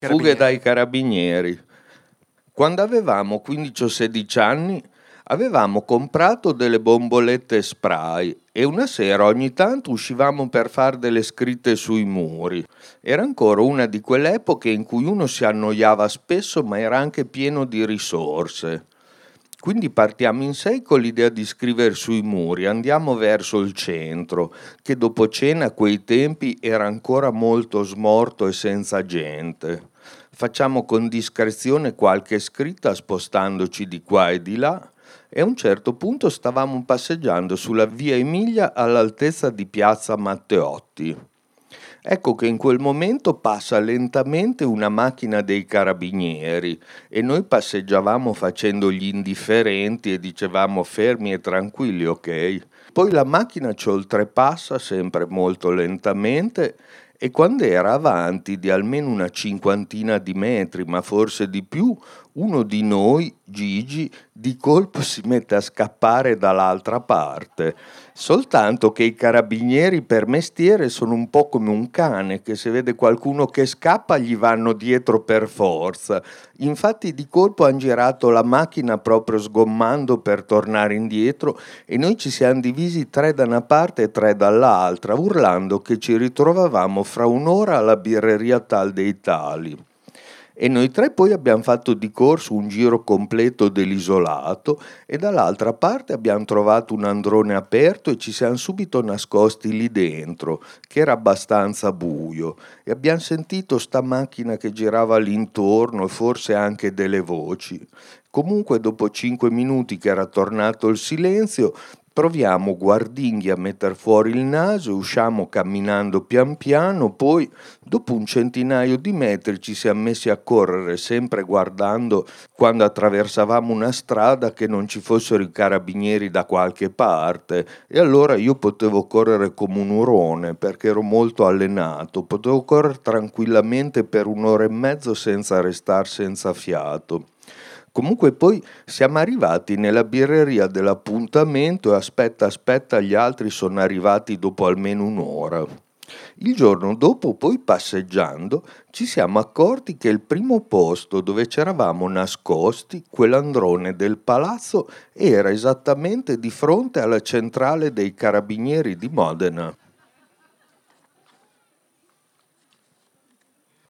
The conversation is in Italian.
Fughe dai carabinieri. Quando avevamo 15 o 16 anni avevamo comprato delle bombolette spray e una sera ogni tanto uscivamo per fare delle scritte sui muri. Era ancora una di quelle epoche in cui uno si annoiava spesso ma era anche pieno di risorse. Quindi partiamo in sei con l'idea di scrivere sui muri, andiamo verso il centro, che dopo cena a quei tempi era ancora molto smorto e senza gente. Facciamo con discrezione qualche scritta spostandoci di qua e di là e a un certo punto stavamo passeggiando sulla via Emilia all'altezza di piazza Matteotti. Ecco che in quel momento passa lentamente una macchina dei carabinieri e noi passeggiavamo facendo gli indifferenti e dicevamo fermi e tranquilli, ok? Poi la macchina ci oltrepassa sempre molto lentamente e quando era avanti di almeno una cinquantina di metri, ma forse di più, uno di noi, Gigi, di colpo si mette a scappare dall'altra parte. Soltanto che i carabinieri per mestiere sono un po' come un cane che se vede qualcuno che scappa gli vanno dietro per forza. Infatti di colpo hanno girato la macchina proprio sgommando per tornare indietro e noi ci siamo divisi tre da una parte e tre dall'altra, urlando che ci ritrovavamo fra un'ora alla birreria Tal dei Tali e noi tre poi abbiamo fatto di corso un giro completo dell'isolato e dall'altra parte abbiamo trovato un androne aperto e ci siamo subito nascosti lì dentro, che era abbastanza buio, e abbiamo sentito sta macchina che girava all'intorno e forse anche delle voci. Comunque dopo cinque minuti che era tornato il silenzio, proviamo guardinghi a metter fuori il naso, usciamo camminando pian piano, poi dopo un centinaio di metri ci siamo messi a correre sempre guardando quando attraversavamo una strada che non ci fossero i carabinieri da qualche parte e allora io potevo correre come un urone perché ero molto allenato, potevo correre tranquillamente per un'ora e mezzo senza restare senza fiato. Comunque poi siamo arrivati nella birreria dell'appuntamento e aspetta, aspetta, gli altri sono arrivati dopo almeno un'ora. Il giorno dopo, poi passeggiando, ci siamo accorti che il primo posto dove c'eravamo nascosti, quell'androne del palazzo, era esattamente di fronte alla centrale dei carabinieri di Modena.